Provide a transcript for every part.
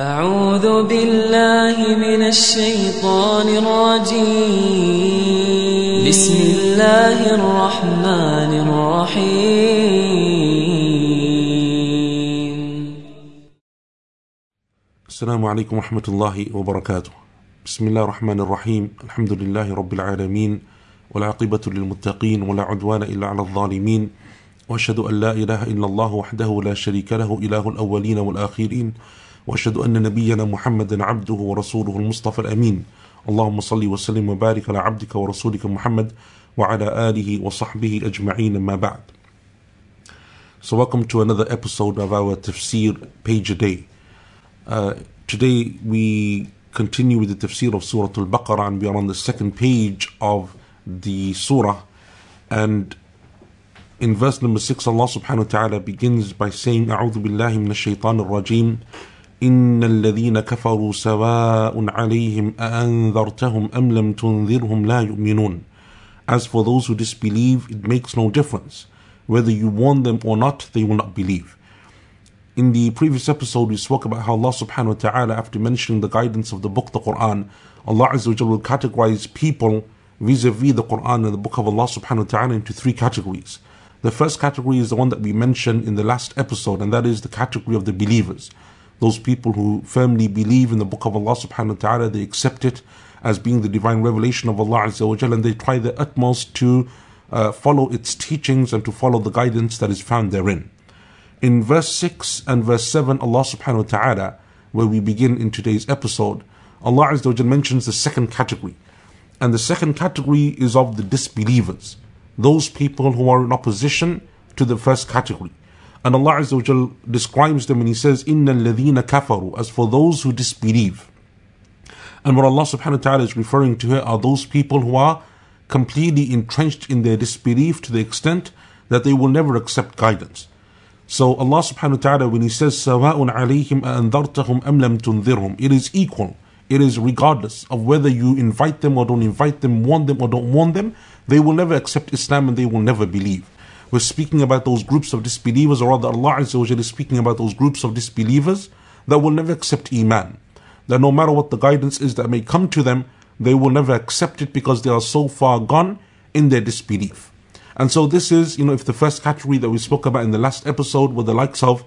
أعوذ بالله من الشيطان الرجيم. بسم الله الرحمن الرحيم. السلام عليكم ورحمة الله وبركاته. بسم الله الرحمن الرحيم. الحمد لله رب العالمين والعاقبة للمتقين ولا عدوان إلا على الظالمين. وأشهد أن لا إله إلا الله وحده لا شريك له إله الأولين والآخرين. وأشهد أن نبينا محمدا عبده ورسوله المصطفى الأمين اللهم صل وسلم وبارك على عبدك ورسولك محمد وعلى آله وصحبه أجمعين ما بعد So welcome to another episode of our Tafsir Page a Day. Uh, today we continue with the tafsir of Surah Al-Baqarah and we are on the second page of the surah and in verse number 6 Allah subhanahu wa ta'ala begins by saying أعوذ بالله من الشيطان الرجيم إن الذين كفروا سواء عليهم أأنذرتهم أم لم تنذرهم لا يؤمنون As for those who disbelieve, it makes no difference. Whether you warn them or not, they will not believe. In the previous episode, we spoke about how Allah subhanahu wa ta'ala, after mentioning the guidance of the book, the Quran, Allah Azza wa Jalla will categorize people vis-a-vis the Quran and the book of Allah subhanahu wa ta'ala into three categories. The first category is the one that we mentioned in the last episode, and that is the category of the believers. Those people who firmly believe in the book of Allah subhanahu wa ta'ala, they accept it as being the divine revelation of Allah Azza wa Jalla, and they try their utmost to uh, follow its teachings and to follow the guidance that is found therein. In verse 6 and verse 7, Allah subhanahu wa ta'ala, where we begin in today's episode, Allah Azza wa Jalla mentions the second category. And the second category is of the disbelievers, those people who are in opposition to the first category. And Allah Azza wa describes them and He says, Inna ladina kafaru, as for those who disbelieve. And what Allah subhanahu wa ta'ala is referring to here are those people who are completely entrenched in their disbelief to the extent that they will never accept guidance. So Allah subhanahu wa ta'ala when He says, Sawa'un alayhim andartahum am lam it is equal. It is regardless of whether you invite them or don't invite them, warn them or don't warn them, they will never accept Islam and they will never believe. We're speaking about those groups of disbelievers, or rather, Allah Azza is speaking about those groups of disbelievers that will never accept Iman. That no matter what the guidance is that may come to them, they will never accept it because they are so far gone in their disbelief. And so, this is, you know, if the first category that we spoke about in the last episode were the likes of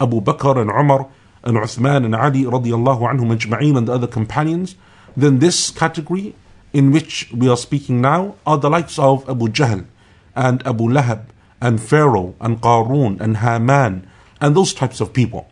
Abu Bakr and Umar and Uthman and Ali radiallahu anhum ajma'een and the other companions, then this category in which we are speaking now are the likes of Abu Jahl and Abu Lahab and Pharaoh and Qarun and Haman and those types of people.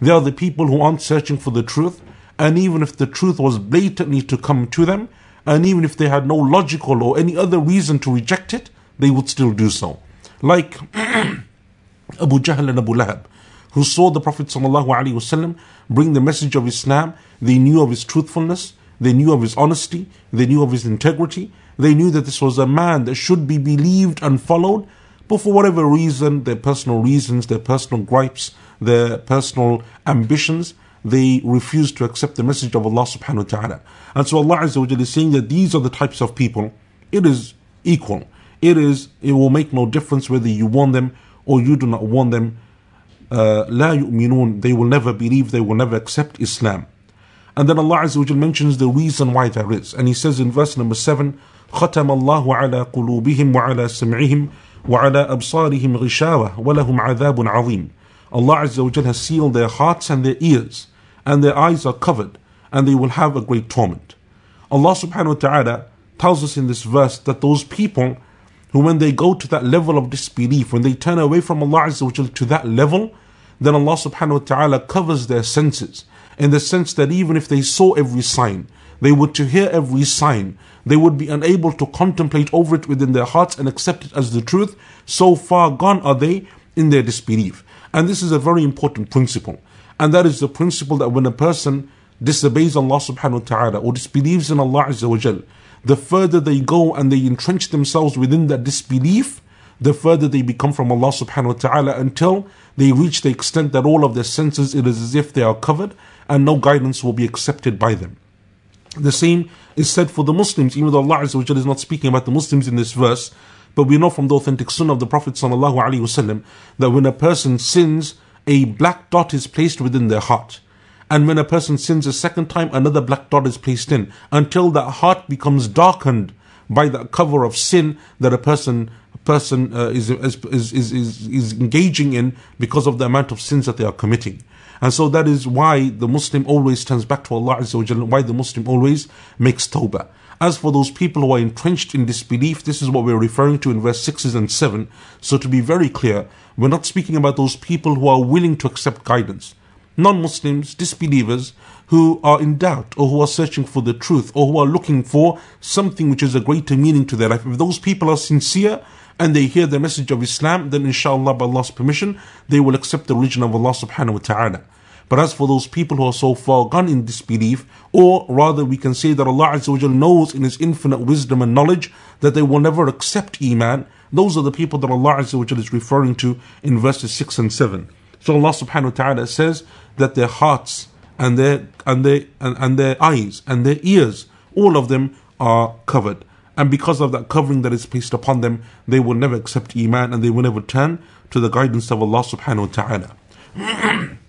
They are the people who aren't searching for the truth, and even if the truth was blatantly to come to them, and even if they had no logical or any other reason to reject it, they would still do so. Like Abu Jahl and Abu Lahab, who saw the Prophet ﷺ bring the message of Islam, they knew of his truthfulness, they knew of his honesty, they knew of his integrity, they knew that this was a man that should be believed and followed, but for whatever reason, their personal reasons, their personal gripes, their personal ambitions, they refused to accept the message of Allah subhanahu wa ta'ala. And so Allah Azza wa Jalla is saying that these are the types of people. It is equal. It is, it will make no difference whether you warn them or you do not warn them. Uh, لا يؤمنون, they will never believe, they will never accept Islam. And then Allah Azza wa Jalla mentions the reason why there is. And He says in verse number 7, ختم الله على قلوبهم وعلى سمعهم وعلى أبصارهم غشاوة ولهم عذاب عظيم Allah Azza wa Jalla has sealed their hearts and their ears and their eyes are covered and they will have a great torment. Allah subhanahu wa ta'ala tells us in this verse that those people who when they go to that level of disbelief, when they turn away from Allah Azza wa Jalla to that level, then Allah subhanahu wa ta'ala covers their senses in the sense that even if they saw every sign, they were to hear every sign, they would be unable to contemplate over it within their hearts and accept it as the truth. So far gone are they in their disbelief. And this is a very important principle. And that is the principle that when a person disobeys Allah subhanahu wa ta'ala or disbelieves in Allah Azza wa Jal, the further they go and they entrench themselves within that disbelief, the further they become from Allah subhanahu wa ta'ala until they reach the extent that all of their senses, it is as if they are covered and no guidance will be accepted by them. The same is said for the Muslims, even though Allah Azza is not speaking about the Muslims in this verse, but we know from the authentic sunnah of the Prophet wasallam that when a person sins, a black dot is placed within their heart. And when a person sins a second time, another black dot is placed in until that heart becomes darkened by that cover of sin that a person person uh, is, is, is, is, is engaging in because of the amount of sins that they are committing. And so that is why the Muslim always turns back to Allah Azza wa Jalla, why the Muslim always makes tawbah. As for those people who are entrenched in disbelief, this is what we're referring to in verse 6 and 7. So to be very clear, we're not speaking about those people who are willing to accept guidance. Non Muslims, disbelievers, who are in doubt or who are searching for the truth or who are looking for something which is a greater meaning to their life. If those people are sincere and they hear the message of Islam, then inshallah, by Allah's permission, they will accept the religion of Allah subhanahu wa ta'ala. But as for those people who are so far gone in disbelief, or rather we can say that Allah Azza knows in His infinite wisdom and knowledge that they will never accept Iman, those are the people that Allah Azza is referring to in verses 6 and 7. So Allah subhanahu wa ta'ala says that their hearts and their and their and, and their eyes and their ears, all of them are covered. And because of that covering that is placed upon them, they will never accept Iman and they will never turn to the guidance of Allah subhanahu wa ta'ala.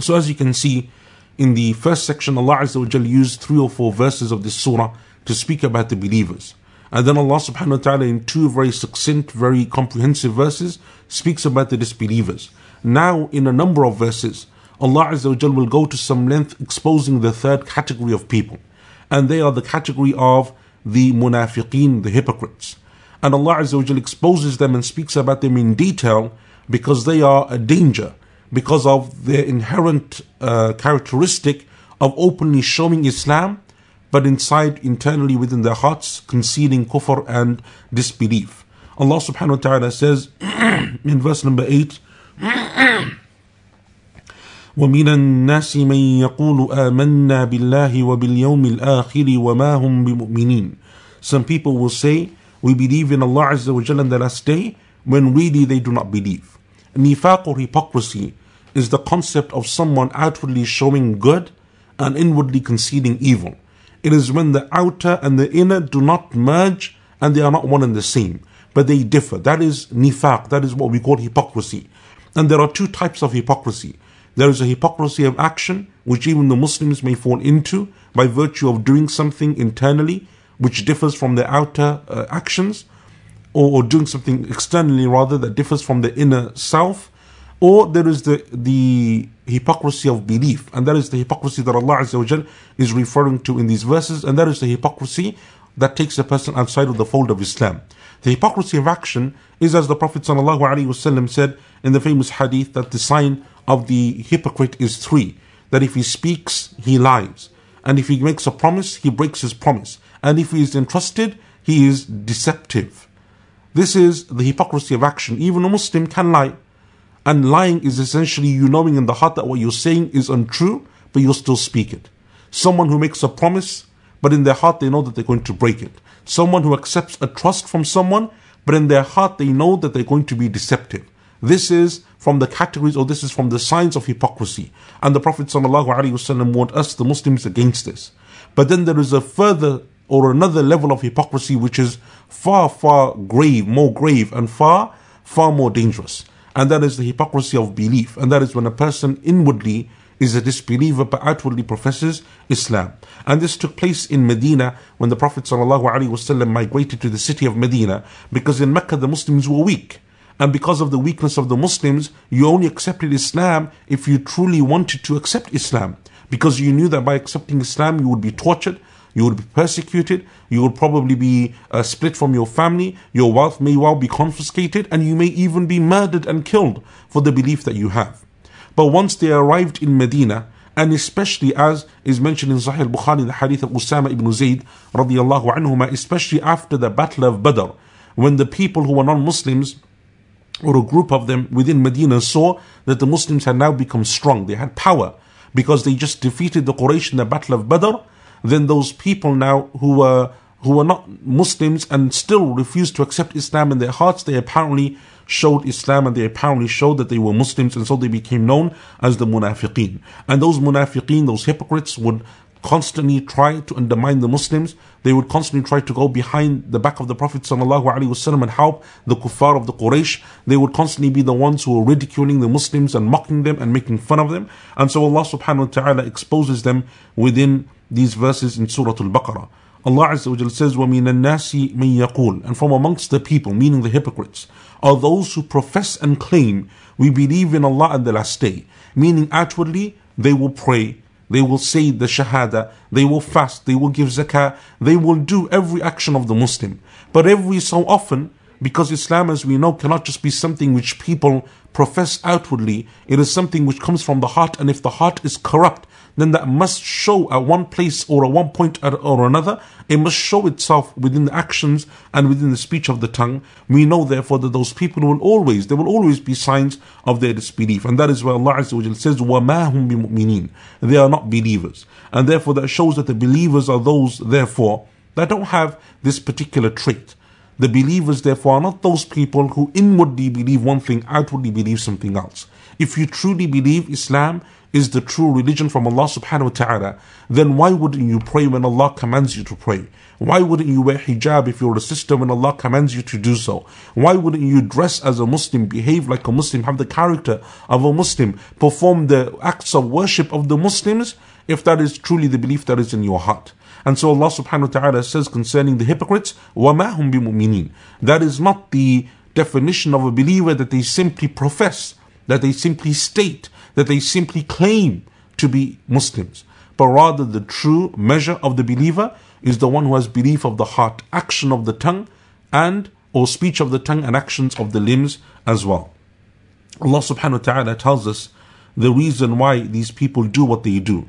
So as you can see, in the first section, Allah Azza used three or four verses of this surah to speak about the believers. And then Allah subhanahu wa ta'ala in two very succinct, very comprehensive verses speaks about the disbelievers. Now in a number of verses, Allah Azza wa will go to some length exposing the third category of people. And they are the category of the munafiqeen, the hypocrites. And Allah Azza wa exposes them and speaks about them in detail because they are a danger because of their inherent uh, characteristic of openly showing Islam, but inside, internally within their hearts, concealing kufr and disbelief. Allah subhanahu wa ta'ala says in verse number 8, ومن الناس من يقول آمنا بالله وباليوم الآخر وما هم بمؤمنين Some people will say, we believe in Allah Azza wa Jalla in the last day, when really they do not believe. Nifaq or hypocrisy is the concept of someone outwardly showing good and inwardly concealing evil. It is when the outer and the inner do not merge and they are not one and the same, but they differ. That is nifaq, that is what we call hypocrisy. And there are two types of hypocrisy. There is a hypocrisy of action, which even the Muslims may fall into by virtue of doing something internally, which differs from their outer uh, actions, or, or doing something externally rather that differs from the inner self. Or there is the, the hypocrisy of belief, and that is the hypocrisy that Allah Azza is referring to in these verses, and that is the hypocrisy that takes a person outside of the fold of Islam. The hypocrisy of action is as the Prophet said in the famous hadith that the sign of the hypocrite is three that if he speaks, he lies, and if he makes a promise, he breaks his promise, and if he is entrusted, he is deceptive. This is the hypocrisy of action. Even a Muslim can lie. And lying is essentially you knowing in the heart that what you're saying is untrue, but you'll still speak it. Someone who makes a promise, but in their heart they know that they're going to break it. Someone who accepts a trust from someone, but in their heart they know that they're going to be deceptive. This is from the categories, or this is from the signs of hypocrisy. And the Prophet ﷺ warned us, the Muslims, against this. But then there is a further or another level of hypocrisy which is far, far grave, more grave, and far, far more dangerous and that is the hypocrisy of belief, and that is when a person inwardly is a disbeliever but outwardly professes Islam. And this took place in Medina when the Prophet ﷺ migrated to the city of Medina because in Mecca the Muslims were weak. And because of the weakness of the Muslims, you only accepted Islam if you truly wanted to accept Islam. Because you knew that by accepting Islam you would be tortured, you would be persecuted, you would probably be uh, split from your family, your wealth may well be confiscated, and you may even be murdered and killed for the belief that you have. But once they arrived in Medina, and especially as is mentioned in Sahih Bukhari in the hadith of Usama ibn Zayd radiallahu anhuma, especially after the Battle of Badr, when the people who were non-Muslims or a group of them within Medina saw that the Muslims had now become strong, they had power because they just defeated the Quraysh in the Battle of Badr then those people now who were who were not Muslims and still refused to accept Islam in their hearts, they apparently showed Islam and they apparently showed that they were Muslims and so they became known as the munafiqeen. And those munafiqeen, those hypocrites would constantly try to undermine the Muslims. They would constantly try to go behind the back of the Prophet ﷺ and help the kuffar of the Quraysh. They would constantly be the ones who were ridiculing the Muslims and mocking them and making fun of them. And so Allah subhanahu wa ta'ala exposes them within these verses in Surah Al-Baqarah. Allah Azza wa says, وَمِنَ النَّاسِ مَن يَقُولُ And from amongst the people, meaning the hypocrites, are those who profess and claim, we believe in Allah and the last day. Meaning outwardly, they will pray, they will say the shahada, they will fast, they will give zakah, they will do every action of the Muslim. But every so often, because Islam, as we know, cannot just be something which people profess outwardly, it is something which comes from the heart, and if the heart is corrupt, then that must show at one place or at one point or another. It must show itself within the actions and within the speech of the tongue. We know therefore that those people will always, there will always be signs of their disbelief. And that is why Allah Azza wa says, وَمَا هُمْ بِمُؤْمِنِينَ They are not believers. And therefore that shows that the believers are those, therefore, that don't have this particular trait. The believers, therefore, are not those people who inwardly believe one thing, outwardly believe something else. If you truly believe Islam is the true religion from Allah subhanahu wa ta'ala, then why wouldn't you pray when Allah commands you to pray? Why wouldn't you wear hijab if you're a sister when Allah commands you to do so? Why wouldn't you dress as a Muslim, behave like a Muslim, have the character of a Muslim, perform the acts of worship of the Muslims if that is truly the belief that is in your heart? And so Allah subhanahu wa ta'ala says concerning the hypocrites, وَمَا هُمْ بِمُؤْمِنِينَ That is not the definition of a believer that they simply profess, that they simply state, that they simply claim to be Muslims, but rather the true measure of the believer is the one who has belief of the heart, action of the tongue, and or speech of the tongue and actions of the limbs as well. Allah subhanahu wa ta'ala tells us the reason why these people do what they do.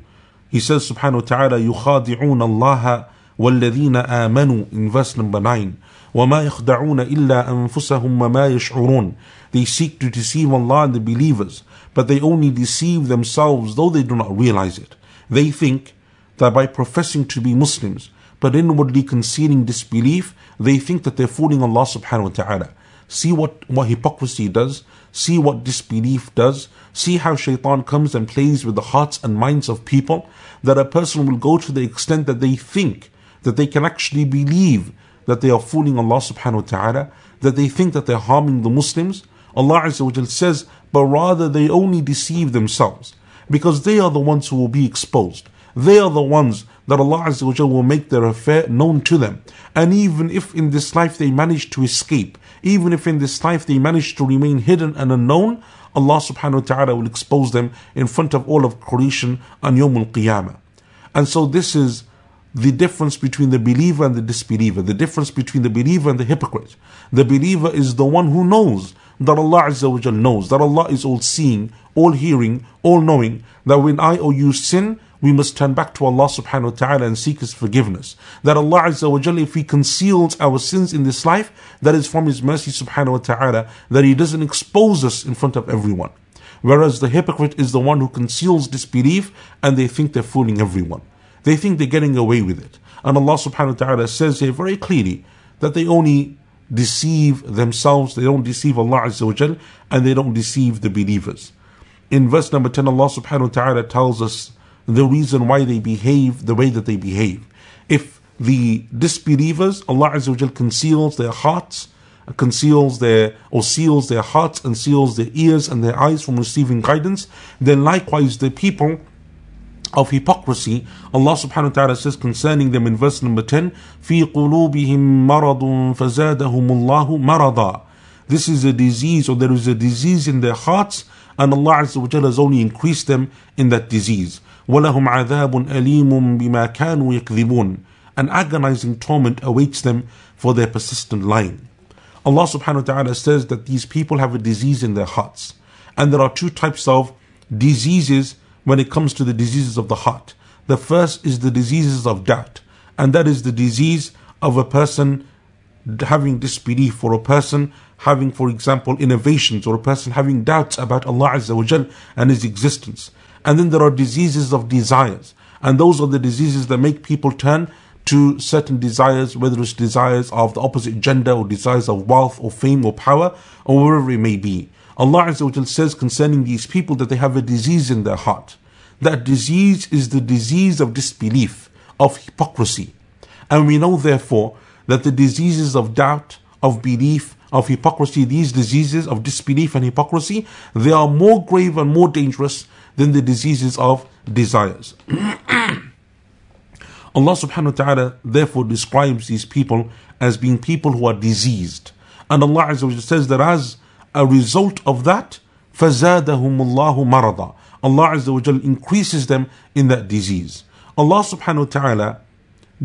He says subhanahu wa ta'ala يخادعون الله والذين آمنوا in verse number 9 وما يخدعون إلا أنفسهم وما يشعرون They seek to deceive Allah and the believers but they only deceive themselves though they do not realize it. They think that by professing to be Muslims, but inwardly concealing disbelief, they think that they're fooling Allah subhanahu wa ta'ala. See what, what hypocrisy does, see what disbelief does, see how shaitan comes and plays with the hearts and minds of people, that a person will go to the extent that they think that they can actually believe that they are fooling Allah subhanahu wa ta'ala, that they think that they're harming the Muslims. Allah Azza says, but rather they only deceive themselves because they are the ones who will be exposed. They are the ones that Allah Azza will make their affair known to them. And even if in this life they manage to escape, even if in this life they manage to remain hidden and unknown, Allah subhanahu wa ta'ala will expose them in front of all of creation on Yawm al-Qiyamah. And so this is the difference between the believer and the disbeliever, the difference between the believer and the hypocrite. The believer is the one who knows that Allah Azza wa knows, that Allah is all seeing, all hearing, all knowing, that when I or you sin, we must turn back to Allah subhanahu wa ta'ala and seek His forgiveness. That Allah Azza wa if He conceals our sins in this life, that is from His mercy subhanahu wa ta'ala, that He doesn't expose us in front of everyone. Whereas the hypocrite is the one who conceals disbelief and they think they're fooling everyone. They think they're getting away with it. And Allah subhanahu wa ta'ala says here very clearly that they only deceive themselves, they don't deceive Allah Azza and they don't deceive the believers. In verse number 10, Allah subhanahu wa ta'ala tells us the reason why they behave the way that they behave. If the disbelievers, Allah Azza conceals their hearts, conceals their or seals their hearts and seals their ears and their eyes from receiving guidance, then likewise the people of hypocrisy, Allah subhanahu wa ta'ala says concerning them in verse number 10, في قلوبهم مرض فزادهم الله مرضا. This is a disease or there is a disease in their hearts and Allah Azza wa has only increased them in that disease. وَلَهُمْ عَذَابٌ أَلِيمٌ بِمَا كَانُوا يَكْذِبُونَ An agonizing torment awaits them for their persistent lying. Allah subhanahu wa ta'ala says that these people have a disease in their hearts. And there are two types of diseases when it comes to the diseases of the heart. The first is the diseases of doubt, and that is the disease of a person having disbelief, or a person having, for example, innovations, or a person having doubts about Allah Azza wa Jal and His existence. And then there are diseases of desires, and those are the diseases that make people turn to certain desires, whether it's desires of the opposite gender, or desires of wealth, or fame, or power, or wherever it may be. Allah Azza says concerning these people that they have a disease in their heart. that disease is the disease of disbelief, of hypocrisy. And we know therefore that the diseases of doubt, of belief, of hypocrisy, these diseases of disbelief and hypocrisy, they are more grave and more dangerous than the diseases of desires. Allah subhanahu wa ta'ala therefore describes these people as being people who are diseased. And Allah Azza wa says that as a result of that, فَزَادَهُمُ اللَّهُ مَرَضًا Allah Azza wa increases them in that disease. Allah subhanahu wa ta'ala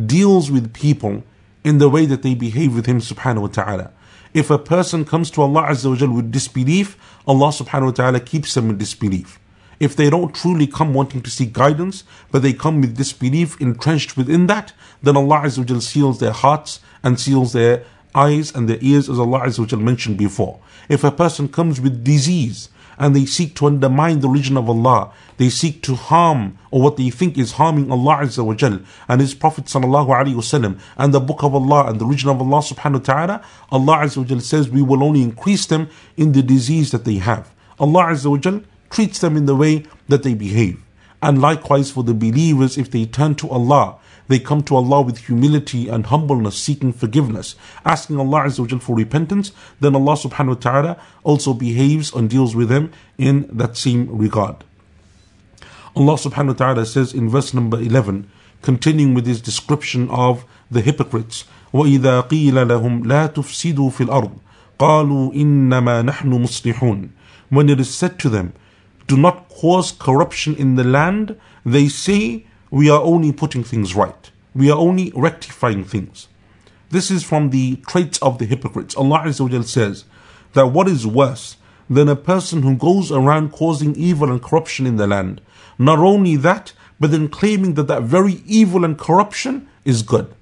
deals with people in the way that they behave with Him subhanahu wa ta'ala. If a person comes to Allah Azza wa with disbelief, Allah subhanahu wa ta'ala keeps them in disbelief. If they don't truly come wanting to seek guidance, but they come with disbelief entrenched within that, then Allah Azza wa seals their hearts and seals their eyes and their ears as Allah Azza wa mentioned before. If a person comes with disease, and they seek to undermine the religion of Allah. They seek to harm or what they think is harming Allah Azza wa Jal and His Prophet Sallallahu Alaihi Wasallam and the Book of Allah and the religion of Allah Subhanahu wa Ta'ala. Allah Azza wa Jal says we will only increase them in the disease that they have. Allah Azza wa Jal treats them in the way that they behave. And likewise for the believers, if they turn to Allah they come to Allah with humility and humbleness, seeking forgiveness, asking Allah Azza for repentance, then Allah subhanahu wa ta'ala also behaves and deals with them in that same regard. Allah subhanahu wa ta'ala says in verse number 11, continuing with his description of the hypocrites, وَإِذَا قِيلَ لَهُمْ لَا تُفْسِدُوا فِي الْأَرْضِ قَالُوا إِنَّمَا نَحْنُ مُصْلِحُونَ When it is said to them, do not cause corruption in the land, they say, we are only putting things right. We are only rectifying things. This is from the traits of the hypocrites. Allah Azza says that what is worse than a person who goes around causing evil and corruption in the land? Not only that, but then claiming that that very evil and corruption is good.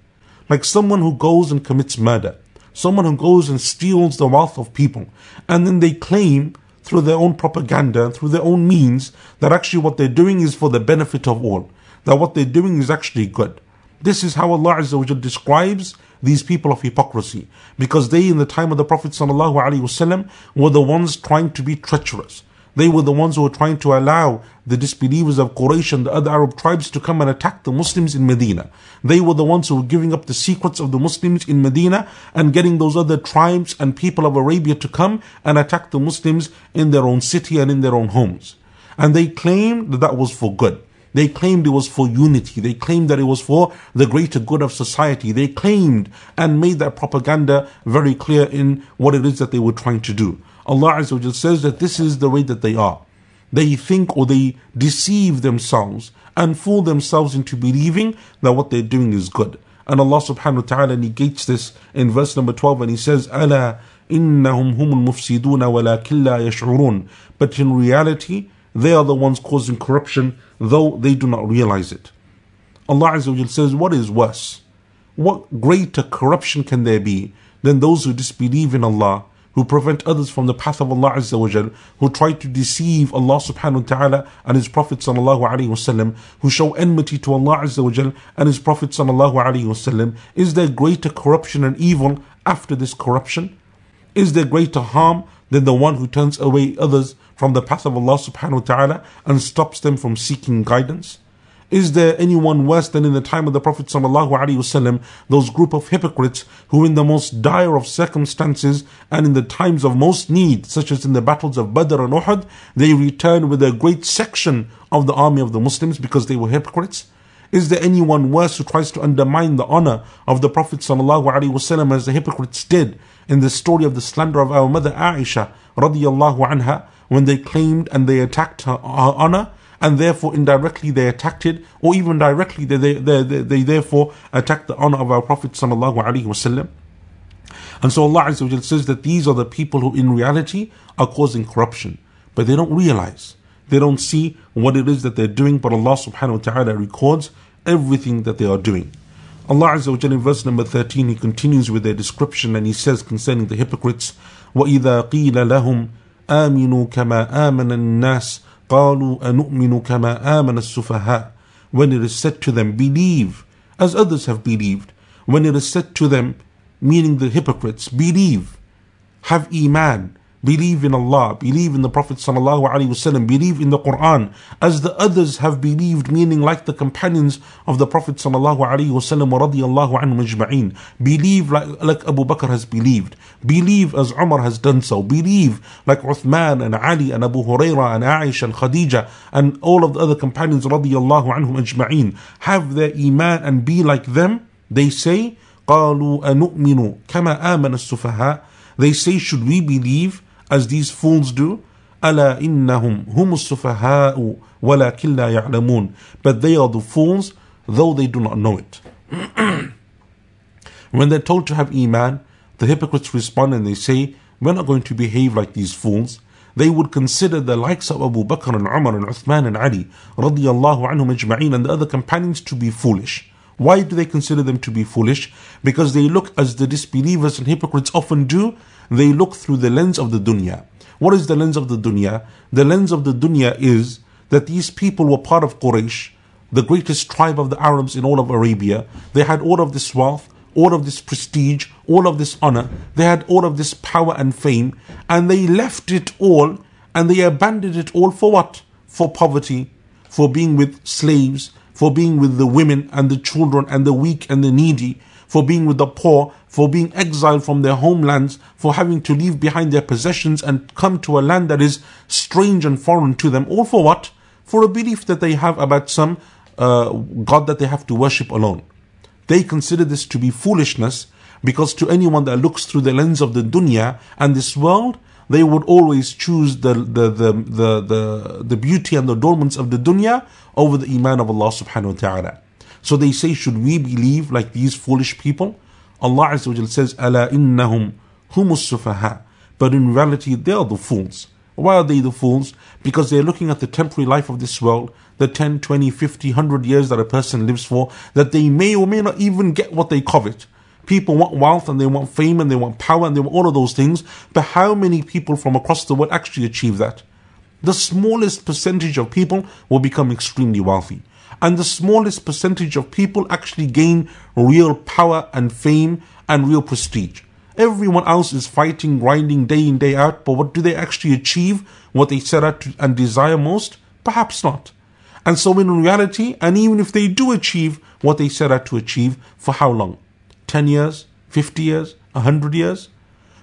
Like someone who goes and commits murder, someone who goes and steals the wealth of people, and then they claim through their own propaganda, through their own means, that actually what they're doing is for the benefit of all that what they're doing is actually good. This is how Allah Azza wa describes these people of hypocrisy. Because they, in the time of the Prophet ﷺ, were the ones trying to be treacherous. They were the ones who were trying to allow the disbelievers of Quraysh and the other Arab tribes to come and attack the Muslims in Medina. They were the ones who were giving up the secrets of the Muslims in Medina and getting those other tribes and people of Arabia to come and attack the Muslims in their own city and in their own homes. And they claimed that that was for good. They claimed it was for unity. They claimed that it was for the greater good of society. They claimed and made that propaganda very clear in what it is that they were trying to do. Allah Azza says that this is the way that they are. They think or they deceive themselves and fool themselves into believing that what they're doing is good. And Allah subhanahu wa ta'ala negates this in verse number 12 and He says, أَلَا إِنَّهُمْ هُمُ الْمُفْسِدُونَ وَلَكِنْ لَا يَشْعُرُونَ But in reality, they are the ones causing corruption, though they do not realize it. Allah Azza says, What is worse? What greater corruption can there be than those who disbelieve in Allah, who prevent others from the path of Allah Azza who try to deceive Allah subhanahu wa ta'ala and His Prophet sallallahu wasallam, who show enmity to Allah Azza and His Prophet sallallahu wasallam? Is there greater corruption and evil after this corruption? Is there greater harm than the one who turns away others from the path of Allah subhanahu wa ta'ala and stops them from seeking guidance? Is there anyone worse than in the time of the Prophet wasallam, those group of hypocrites who in the most dire of circumstances and in the times of most need, such as in the battles of Badr and Uhud, they return with a great section of the army of the Muslims because they were hypocrites? Is there anyone worse who tries to undermine the honor of the Prophet ﷺ as the hypocrites did in the story of the slander of our mother Aisha radiallahu anha when they claimed and they attacked her, her honor and therefore indirectly they attacked it or even directly they, they, they, they therefore attacked the honor of our Prophet ﷺ. And so Allah Azza says that these are the people who in reality are causing corruption but they don't realize they don't see what it is that they're doing, but Allah subhanahu wa ta'ala records everything that they are doing. Allah Azza wa Jalla in verse number 13, He continues with their description and He says concerning the hypocrites, وَإِذَا قِيلَ لَهُمْ آمِنُوا كَمَا آمَنَ النَّاسِ قَالُوا أَنُؤْمِنُ كَمَا آمَنَ السُّفَهَاءِ When it is said to them, believe, as others have believed. When it is said to them, meaning the hypocrites, believe, have iman, believe in Allah, believe in the Prophet sallallahu alaihi wasallam, believe in the Quran, as the others have believed, meaning like the companions of the Prophet sallallahu alaihi wasallam radiyallahu anhum ajma'in. Believe like, like Abu Bakr has believed. Believe as Umar has done so. Believe like Uthman and Ali and Abu Huraira and Aisha and Khadija and all of the other companions radiyallahu anhum ajma'in. Have their iman and be like them. They say, قالوا أنؤمن كما آمن السفهاء They say, should we believe as these fools do? ألا إنهم هم السفهاء ولكن لا يعلمون But they are the fools, though they do not know it. when they're told to have Iman, the hypocrites respond and they say, We're not going to behave like these fools. They would consider the likes of Abu Bakr and Umar and Uthman and Ali radiallahu anhum ajma'in and the other companions to be foolish. Why do they consider them to be foolish? Because they look as the disbelievers and hypocrites often do, they look through the lens of the dunya. What is the lens of the dunya? The lens of the dunya is that these people were part of Quraysh, the greatest tribe of the Arabs in all of Arabia. They had all of this wealth, all of this prestige, all of this honor. They had all of this power and fame, and they left it all and they abandoned it all for what? For poverty, for being with slaves, for being with the women and the children and the weak and the needy, for being with the poor, for being exiled from their homelands, for having to leave behind their possessions and come to a land that is strange and foreign to them. All for what? For a belief that they have about some uh, God that they have to worship alone. They consider this to be foolishness because to anyone that looks through the lens of the dunya and this world, they would always choose the, the, the, the, the, the beauty and the adornments of the dunya over the iman of Allah subhanahu wa ta'ala. So they say, should we believe like these foolish people? Allah Azza wa says, أَلَا إِنَّهُمْ هُمُ السُّفَهَاء But in reality, they are the fools. Why are they the fools? Because they're looking at the temporary life of this world, the 10, 20, 50, 100 years that a person lives for, that they may or may not even get what they covet. People want wealth and they want fame and they want power and they want all of those things. But how many people from across the world actually achieve that? The smallest percentage of people will become extremely wealthy and the smallest percentage of people actually gain real power and fame and real prestige. Everyone else is fighting, grinding day in, day out, but what do they actually achieve? What they set out to and desire most? Perhaps not. And so, in reality, and even if they do achieve what they set out to achieve, for how long? 10 years? 50 years? 100 years?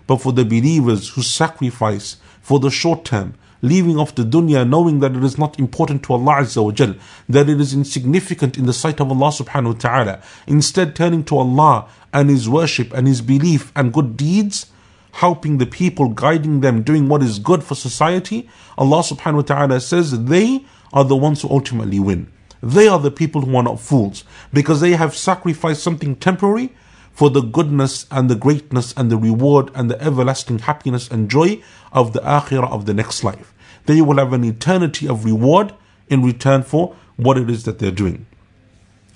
But for the believers who sacrifice for the short term, leaving off the dunya, knowing that it is not important to Allah Azza wa Jal, that it is insignificant in the sight of Allah subhanahu wa ta'ala. Instead, turning to Allah and His worship and His belief and good deeds, helping the people, guiding them, doing what is good for society, Allah subhanahu wa ta'ala says they are the ones who ultimately win. They are the people who are not fools because they have sacrificed something temporary for the goodness and the greatness and the reward and the everlasting happiness and joy of the akhirah of the next life. They will have an eternity of reward in return for what it is that they're doing.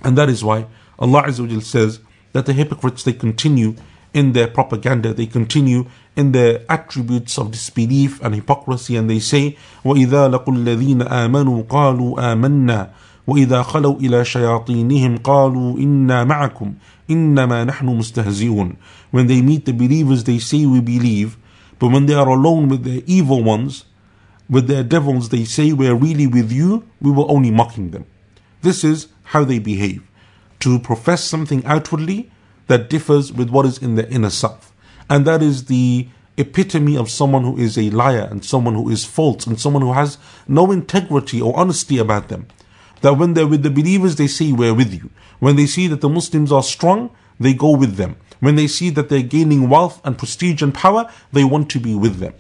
And that is why Allah Azza says that the hypocrites they continue in their propaganda, they continue in their attributes of disbelief and hypocrisy, and they say, وَإِذَا لَقُوا الَّذِينَ آمَنُوا قَالُوا آمَنَّا وإذا خلوا إلى شياطينهم قالوا إنا معكم إنما نحن مستهزئون When they meet the believers they say we believe but when they are alone with their evil ones with their devils they say we are really with you we were only mocking them This is how they behave to profess something outwardly that differs with what is in their inner self and that is the epitome of someone who is a liar and someone who is false and someone who has no integrity or honesty about them that when they're with the believers, they say, We're with you. When they see that the Muslims are strong, they go with them. When they see that they're gaining wealth and prestige and power, they want to be with them.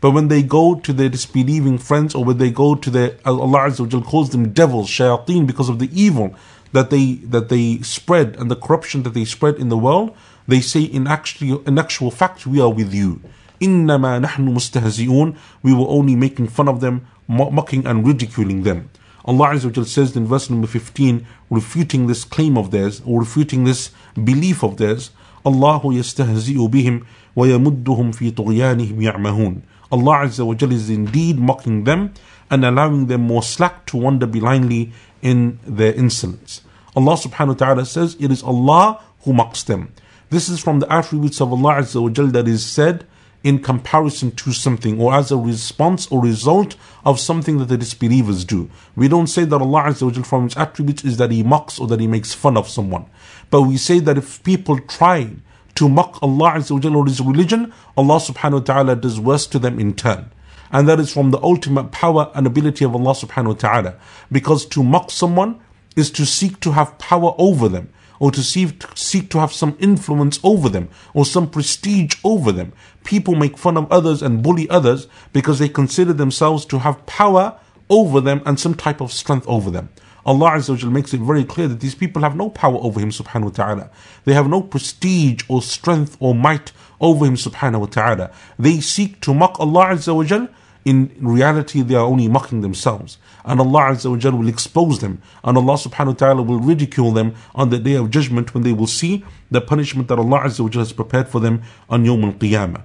But when they go to their disbelieving friends or when they go to their Allah Azza wa calls them devils, shayateen, because of the evil that they that they spread and the corruption that they spread in the world, they say in actually in actual fact we are with you. إنما نحن مستهزئون We were only making fun of them, mocking and ridiculing them. Allah Azza says in verse number 15, refuting this claim of theirs, or refuting this belief of theirs, Allah يستهزئ بهم ويمدهم في طغيانهم يعمهون. Allah Azza wa is indeed mocking them and allowing them more slack to wander blindly in their insolence. Allah subhanahu wa ta'ala says, It is Allah who mocks them. This is from the attributes of Allah Azza wa that is said in comparison to something or as a response or result of something that the disbelievers do. We don't say that Allah Azza wa Jal from His attributes is that He mocks or that He makes fun of someone. But we say that if people try to mock Allah Azza or His religion, Allah subhanahu wa ta'ala does worse to them in turn. And that is from the ultimate power and ability of Allah subhanahu wa ta'ala. Because to mock someone is to seek to have power over them or to seek, seek to have some influence over them or some prestige over them. People make fun of others and bully others because they consider themselves to have power over them and some type of strength over them. Allah Azza makes it very clear that these people have no power over Him subhanahu wa ta'ala. They have no prestige or strength or might over Him subhanahu wa ta'ala. They seek to mock Allah Azza. In reality, they are only mocking themselves. And Allah Azza will expose them. And Allah subhanahu wa ta'ala will ridicule them on the day of judgment when they will see the punishment that Allah Azza has prepared for them on Yawm al-Qiyamah.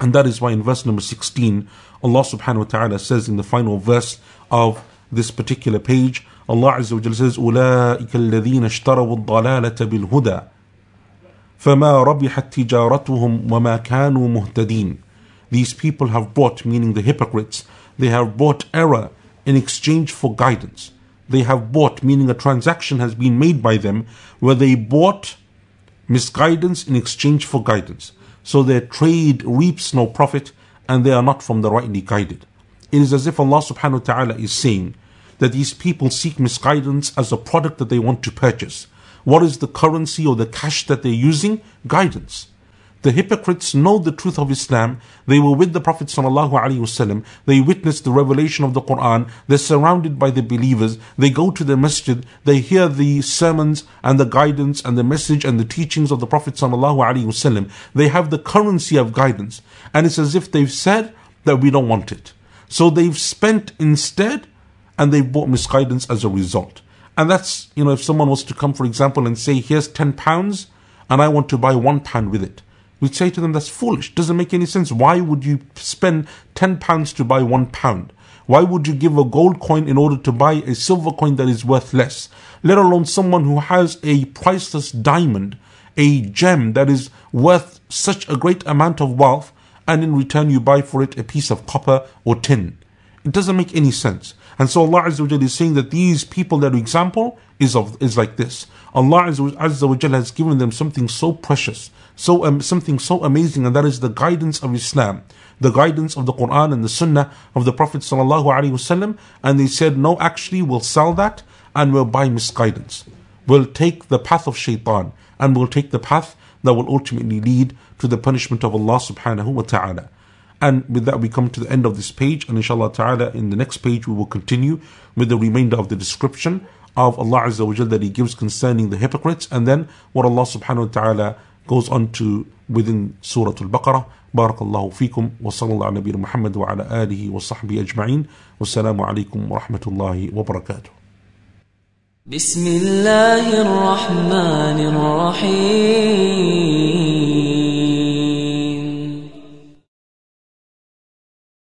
And that is why in verse number 16, Allah subhanahu wa ta'ala says in the final verse of this particular page, Allah Azza wa Jalla says, أولئك الذين اشتروا الضلالة بالهدى فما ربحت تجارتهم وما كانوا مهتدين. These people have bought, meaning the hypocrites, they have bought error in exchange for guidance. They have bought, meaning a transaction has been made by them where they bought misguidance in exchange for guidance. So their trade reaps no profit and they are not from the rightly guided. It is as if Allah subhanahu wa ta'ala is saying that these people seek misguidance as a product that they want to purchase. What is the currency or the cash that they're using? Guidance. The hypocrites know the truth of Islam. They were with the Prophet ﷺ. They witnessed the revelation of the Quran. They're surrounded by the believers. They go to the masjid. They hear the sermons and the guidance and the message and the teachings of the Prophet ﷺ. They have the currency of guidance. And it's as if they've said that we don't want it. So they've spent instead and they've bought misguidance as a result. And that's, you know, if someone was to come, for example, and say, here's 10 pounds and I want to buy one pound with it. We'd say to them, that's foolish. Doesn't make any sense. Why would you spend 10 pounds to buy one pound? Why would you give a gold coin in order to buy a silver coin that is worth less? Let alone someone who has a priceless diamond, a gem that is worth such a great amount of wealth, and in return you buy for it a piece of copper or tin. It doesn't make any sense. And so Allah Azza wa Jalla is saying that these people that example is of is like this. Allah Azza wa Jalla has given them something so precious, so um, something so amazing, and that is the guidance of Islam, the guidance of the Quran and the Sunnah of the Prophet sallallahu alaihi wasallam. And they said, no, actually, we'll sell that and we'll buy misguidance. We'll take the path of shaitan and we'll take the path that will ultimately lead to the punishment of Allah subhanahu wa ta'ala. And with that, we come to the end of this page. And inshallah ta'ala, in the next page, we will continue with the remainder of the description of Allah Azza wa Jal that He gives concerning the hypocrites. And then what Allah subhanahu wa ta'ala goes on to within Surah Al-Baqarah. بارك الله فيكم وصلى الله على نبينا محمد وعلى آله وصحبه أجمعين والسلام عليكم ورحمة الله وبركاته بسم الله الرحمن الرحيم